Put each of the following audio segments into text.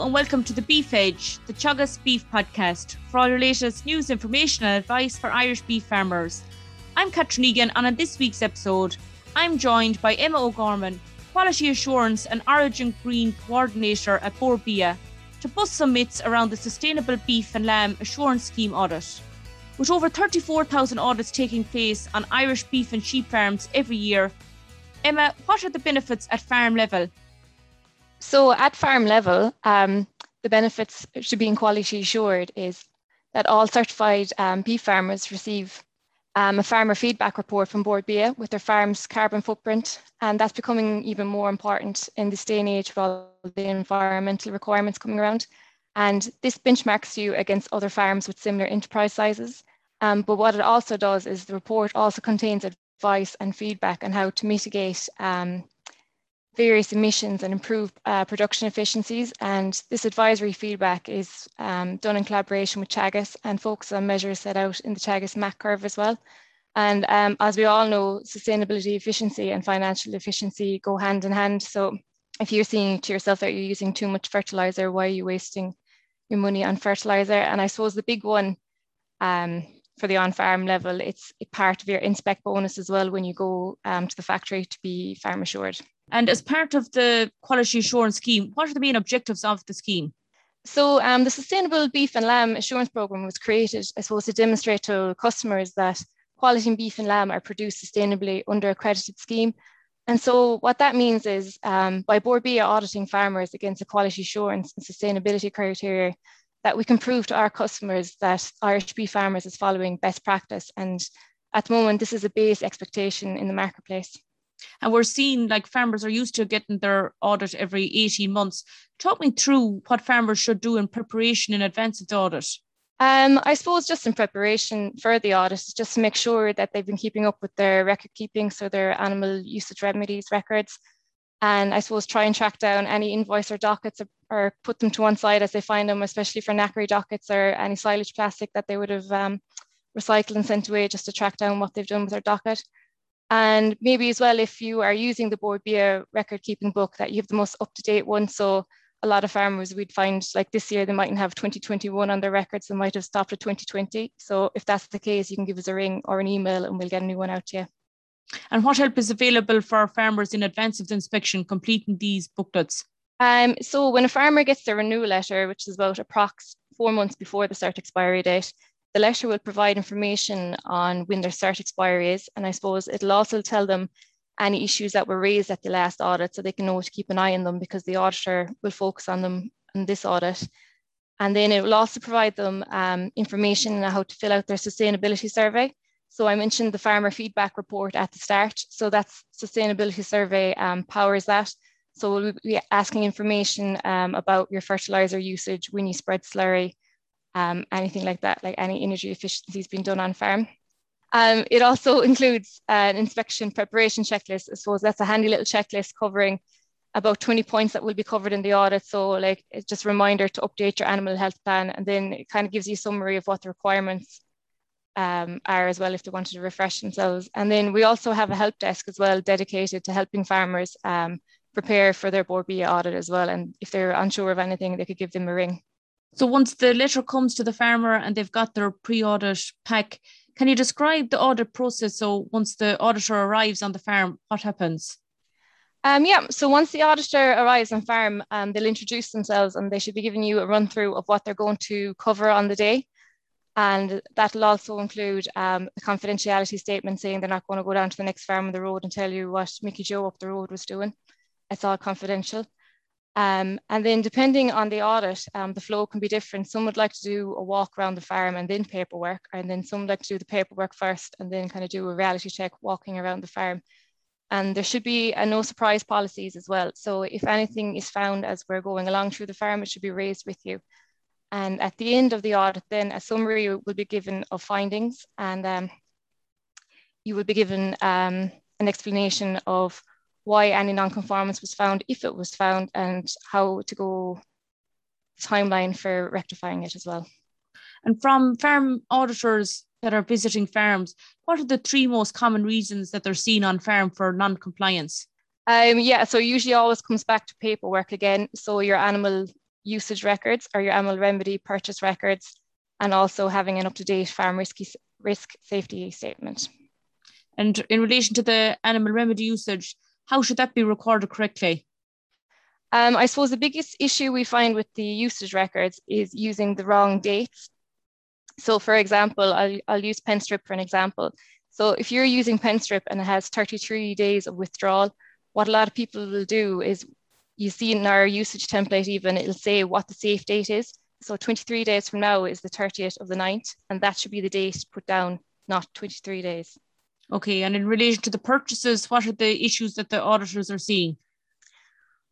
And welcome to the Beef Edge, the Teagasc Beef Podcast, for all your latest news, information, and advice for Irish beef farmers. I'm Catherine Egan, and on this week's episode, I'm joined by Emma O'Gorman, Quality Assurance and Origin Green Coordinator at Bord Bia, to bust some myths around the Sustainable Beef and Lamb Assurance Scheme audit. With over 34,000 audits taking place on Irish beef and sheep farms every year, Emma, what are the benefits at farm level so at farm level, um, the benefits to being quality assured is that all certified um, beef farmers receive um, a farmer feedback report from Bord Bia with their farm's carbon footprint. And that's becoming even more important in this day and age with all the environmental requirements coming around. And this benchmarks you against other farms with similar enterprise sizes. Um, but what it also does is the report also contains advice and feedback on how to mitigate um, various emissions and improve uh, production efficiencies. And this advisory feedback is um, done in collaboration with Teagasc and focuses on measures set out in the Teagasc MAC curve as well. And um, as we all know, sustainability efficiency and financial efficiency go hand in hand. So if you're seeing to yourself that you're using too much fertilizer, why are you wasting your money on fertilizer? And I suppose the big one um, for the on-farm level, it's part of your in-spec bonus as well when you go um, to the factory to be farm assured. And as part of the quality assurance scheme, what are the main objectives of the scheme? So um, the Sustainable Beef and Lamb Assurance Programme was created, I suppose, to demonstrate to customers that quality beef and lamb are produced sustainably under accredited scheme. And so what that means is um, by Bord Bia auditing farmers against the quality assurance and sustainability criteria, that we can prove to our customers that Irish beef farmers is following best practice. And at the moment, this is a base expectation in the marketplace. And we're seeing like farmers are used to getting their audit every 18 months. Talk me through what farmers should do in preparation in advance of the audit. Um, I suppose just in preparation for the audit, just to make sure that they've been keeping up with their record keeping, so their animal usage remedies records. And I suppose try and track down any invoice or dockets or, or put them to one side as they find them, especially for knackery dockets or any silage plastic that they would have um, recycled and sent away just to track down what they've done with their docket. And maybe as well, if you are using the Bord Bia record keeping book, that you have the most up to date one. So a lot of farmers we'd find like this year, they mightn't have 2021 on their records, they might have stopped at 2020. So if that's the case, you can give us a ring or an email and we'll get a new one out to you. And what help is available for farmers in advance of the inspection completing these booklets? Um, so when a farmer gets their renewal letter, which is about approx four months before the cert expiry date, the letter will provide information on when their cert expiry is. And I suppose it'll also tell them any issues that were raised at the last audit so they can know to keep an eye on them because the auditor will focus on them in this audit. And then it will also provide them um, information on how to fill out their sustainability survey. So I mentioned the farmer feedback report at the start. So that's sustainability survey um, powers that. So we'll be asking information um, about your fertilizer usage when you spread slurry, um, anything like that, like any energy efficiencies being done on farm. Um, it also includes an inspection preparation checklist. I suppose that's a handy little checklist covering about 20 points that will be covered in the audit. So like it's just a reminder to update your animal health plan and then it kind of gives you a summary of what the requirements um, are as well if they wanted to refresh themselves. And then we also have a help desk as well dedicated to helping farmers um, prepare for their Bord Bia audit as well. And if they're unsure of anything, they could give them a ring. So once the letter comes to the farmer and they've got their pre-audit pack, can you describe the audit process? So once the auditor arrives on the farm, what happens? Um, yeah, so once the auditor arrives on farm, um, they'll introduce themselves and they should be giving you a run through of what they're going to cover on the day. And that'll also include um, a confidentiality statement saying they're not going to go down to the next farm on the road and tell you what Mickey Joe up the road was doing. It's all confidential. Um, and then depending on the audit, um, the flow can be different. Some would like to do a walk around the farm and then paperwork, and then some like to do the paperwork first and then kind of do a reality check walking around the farm. And there should be a no surprise policies as well. So if anything is found as we're going along through the farm, it should be raised with you. And at the end of the audit, then a summary will be given of findings and um, you will be given um, an explanation of why any non-conformance was found, if it was found, and how to go timeline for rectifying it as well. And from farm auditors that are visiting farms, what are the three most common reasons that they're seen on farm for non-compliance? Um, yeah, so usually always comes back to paperwork again. So your animal usage records or your animal remedy purchase records, and also having an up-to-date farm risk, risk safety statement. And in relation to the animal remedy usage, how should that be recorded correctly? Um, I suppose the biggest issue we find with the usage records is using the wrong dates. So for example, I'll, I'll use Pen Strep for an example. So if you're using Pen Strep and it has 33 days of withdrawal, what a lot of people will do is you see in our usage template even, it'll say what the safe date is. So 23 days from now is the 30th of the 9th, and that should be the date put down, not 23 days. Okay, and in relation to the purchases, what are the issues that the auditors are seeing?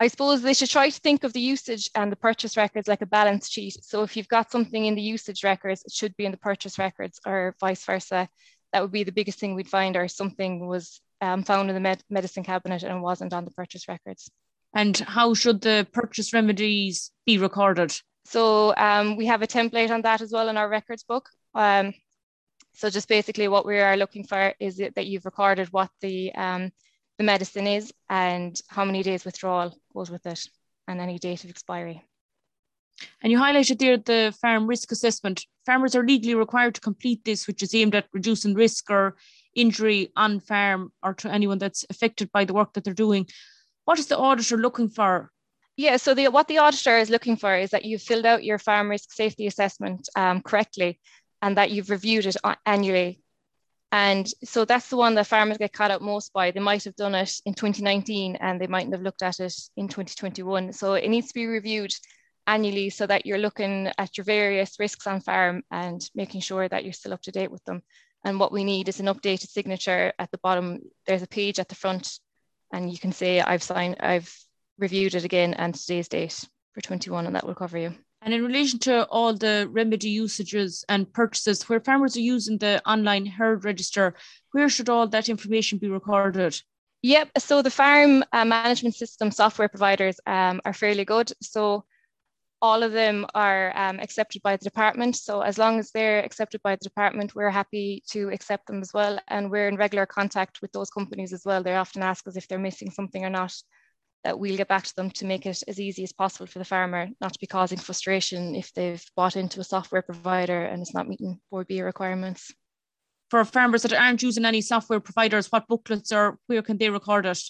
I suppose they should try to think of the usage and the purchase records like a balance sheet. So if you've got something in the usage records, it should be in the purchase records or vice versa. That would be the biggest thing we'd find, or something was um, found in the med medicine cabinet and wasn't on the purchase records. And how should the purchase remedies be recorded? So um, we have a template on that as well in our records book. Um, so just basically what we are looking for is that you've recorded what the um, the medicine is and how many days withdrawal goes with it and any date of expiry. And you highlighted there the farm risk assessment. Farmers are legally required to complete this, which is aimed at reducing risk or injury on farm or to anyone that's affected by the work that they're doing. What is the auditor looking for? Yeah, so the, what the auditor is looking for is that you've filled out your farm risk safety assessment um, correctly and that you've reviewed it annually and so that's the one that farmers get caught up most by. They might have done it in 2019 and they mightn't have looked at it in 2021. So it needs to be reviewed annually so that you're looking at your various risks on farm and making sure that you're still up to date with them. And what we need is an updated signature at the bottom. There's a page at the front and you can say I've signed, I've reviewed it again and today's date for 21 and that will cover you. And in relation to all the remedy usages and purchases, where farmers are using the online herd register, where should all that information be recorded? Yep, so the farm uh, management system software providers um, are fairly good. So all of them are um, accepted by the department. So as long as they're accepted by the department, we're happy to accept them as well. And we're in regular contact with those companies as well. They often ask us if they're missing something or not that we'll get back to them to make it as easy as possible for the farmer, not to be causing frustration if they've bought into a software provider and it's not meeting Bord Bia requirements. For farmers that aren't using any software providers, what booklets or where can they record it?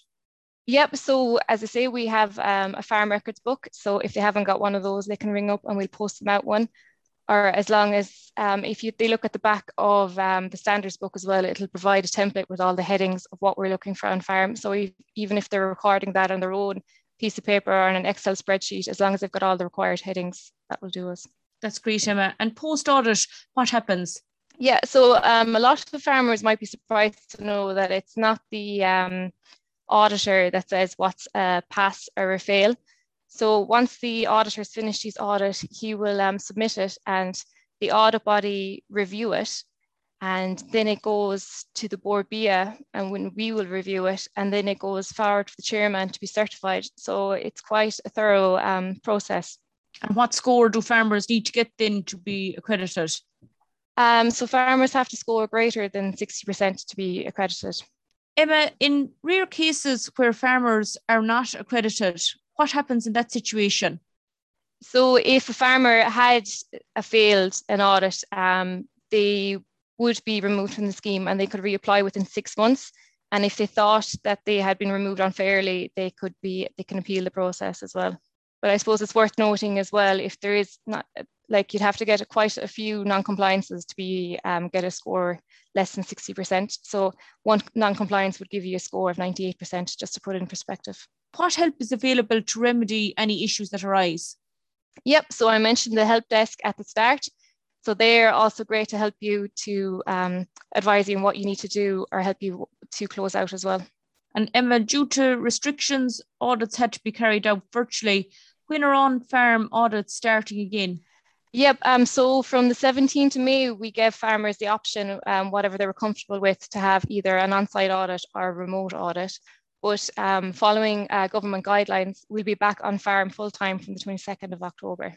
Yep. So as I say, we have um, a farm records book. So if they haven't got one of those, they can ring up and we'll post them out one or as long as um, if you they look at the back of um, the standards book as well, it'll provide a template with all the headings of what we're looking for on farm. So even if they're recording that on their own piece of paper or on an Excel spreadsheet, as long as they've got all the required headings, that will do us. That's great, Emma. And post audit, what happens? Yeah, so um, a lot of the farmers might be surprised to know that it's not the um, auditor that says what's a pass or a fail. So once the auditor's finished his audit, he will um, submit it and the audit body review it. And then it goes to the Bord Bia and when we will review it and then it goes forward to the chairman to be certified. So it's quite a thorough um, process. And what score do farmers need to get then to be accredited? Um, so farmers have to score greater than 60% to be accredited. Emma, in rare cases where farmers are not accredited, what happens in that situation? So if a farmer had a failed an audit, um, they would be removed from the scheme and they could reapply within six months. And if they thought that they had been removed unfairly, they could be they can appeal the process as well. But I suppose it's worth noting as well if there is not like you'd have to get quite a few non-compliances to be um, get a score less than 60%. So one non-compliance would give you a score of 98%, just to put it in perspective what help is available to remedy any issues that arise? Yep, so I mentioned the help desk at the start. So they're also great to help you to um, advise you on what you need to do or help you to close out as well. And Emma, due to restrictions, audits had to be carried out virtually. When are on farm audits starting again? Yep. Um, so from the 17th of May, we gave farmers the option, um, whatever they were comfortable with, to have either an on site audit or a remote audit. But um, following uh, government guidelines, we'll be back on farm full time from the 22nd of October.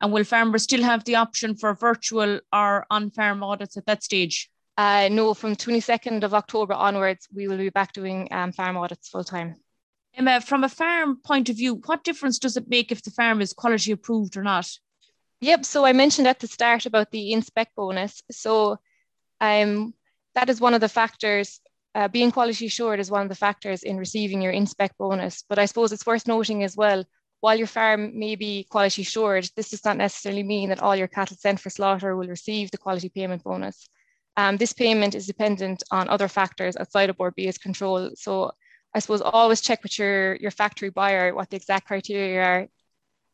And will farmers still have the option for virtual or on farm audits at that stage? Uh, no, from 22nd of October onwards, we will be back doing um, farm audits full time. Emma, from a farm point of view, what difference does it make if the farm is quality approved or not? Yep. So I mentioned at the start about the in-spec bonus. So um, that is one of the factors. Uh, being quality assured is one of the factors in receiving your in-spec bonus. But I suppose it's worth noting as well, while your farm may be quality assured, this does not necessarily mean that all your cattle sent for slaughter will receive the quality payment bonus. Um, this payment is dependent on other factors outside of Bord Bia's control. So I suppose always check with your, your factory buyer what the exact criteria are.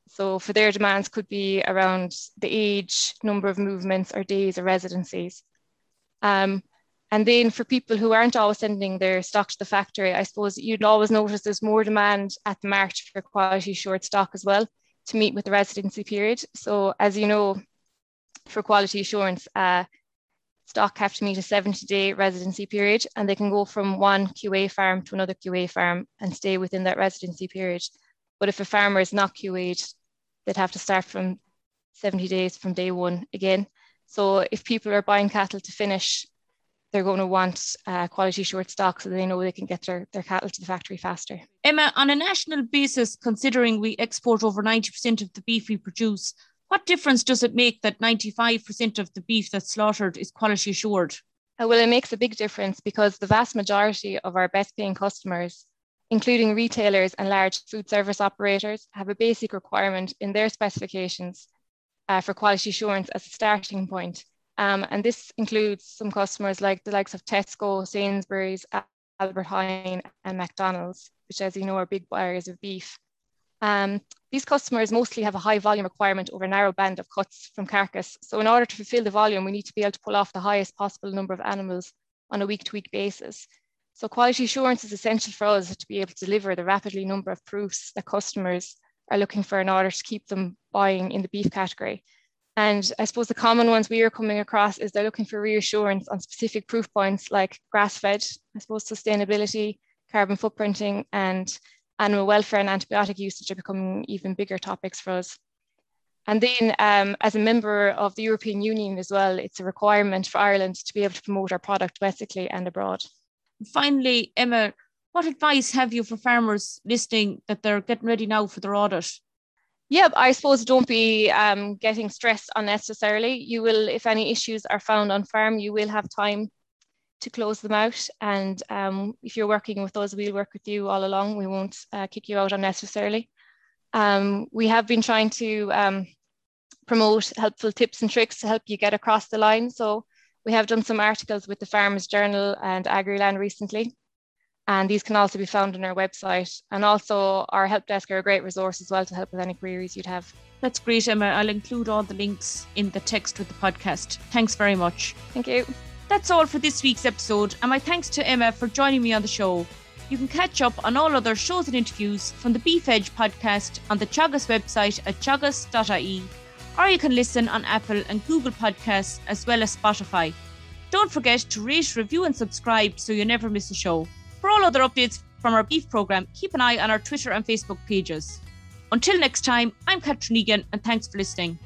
So for their demands could be around the age, number of movements or days or residencies. Um, and then for people who aren't always sending their stock to the factory, I suppose you'd always notice there's more demand at the mart for quality short stock as well to meet with the residency period. So as you know, for quality assurance, uh, stock have to meet a 70 day residency period and they can go from one QA farm to another QA farm and stay within that residency period. But if a farmer is not QA'd, they'd have to start from 70 days from day one again. So if people are buying cattle to finish, they're going to want uh, quality short stock so they know they can get their, their cattle to the factory faster. Emma, on a national basis, considering we export over 90% of the beef we produce, what difference does it make that 95% of the beef that's slaughtered is quality assured? Uh, well, it makes a big difference because the vast majority of our best paying customers, including retailers and large food service operators, have a basic requirement in their specifications uh, for quality assurance as a starting point. Um, and this includes some customers like the likes of Tesco, Sainsbury's, Albert Heijn, and McDonald's, which, as you know, are big buyers of beef. Um, these customers mostly have a high volume requirement over a narrow band of cuts from carcass. So in order to fulfill the volume, we need to be able to pull off the highest possible number of animals on a week to week basis. So quality assurance is essential for us to be able to deliver the rapidly number of proofs that customers are looking for in order to keep them buying in the beef category. And I suppose the common ones we are coming across is they're looking for reassurance on specific proof points like grass fed, I suppose sustainability, carbon footprinting, and animal welfare and antibiotic usage are becoming even bigger topics for us. And then um, as a member of the European Union as well, it's a requirement for Ireland to be able to promote our product domestically and abroad. Finally, Emma, what advice have you for farmers listening that they're getting ready now for their audit? Yeah, I suppose don't be um, getting stressed unnecessarily. You will, if any issues are found on farm, you will have time to close them out. And um, if you're working with us, we'll work with you all along. We won't uh, kick you out unnecessarily. Um, we have been trying to um, promote helpful tips and tricks to help you get across the line. So we have done some articles with the Farmers Journal and AgriLand recently. And these can also be found on our website. And also our help desk are a great resource as well to help with any queries you'd have. That's great, Emma. I'll include all the links in the text with the podcast. Thanks very much. Thank you. That's all for this week's episode, and my thanks to Emma for joining me on the show. You can catch up on all other shows and interviews from the Beef Edge podcast on the Teagasc website at teagasc.ie, or you can listen on Apple and Google Podcasts as well as Spotify. Don't forget to rate, review, and subscribe so you never miss a show. For all other updates from our beef programme, keep an eye on our Twitter and Facebook pages. Until next time, I'm Catherine Egan, and thanks for listening.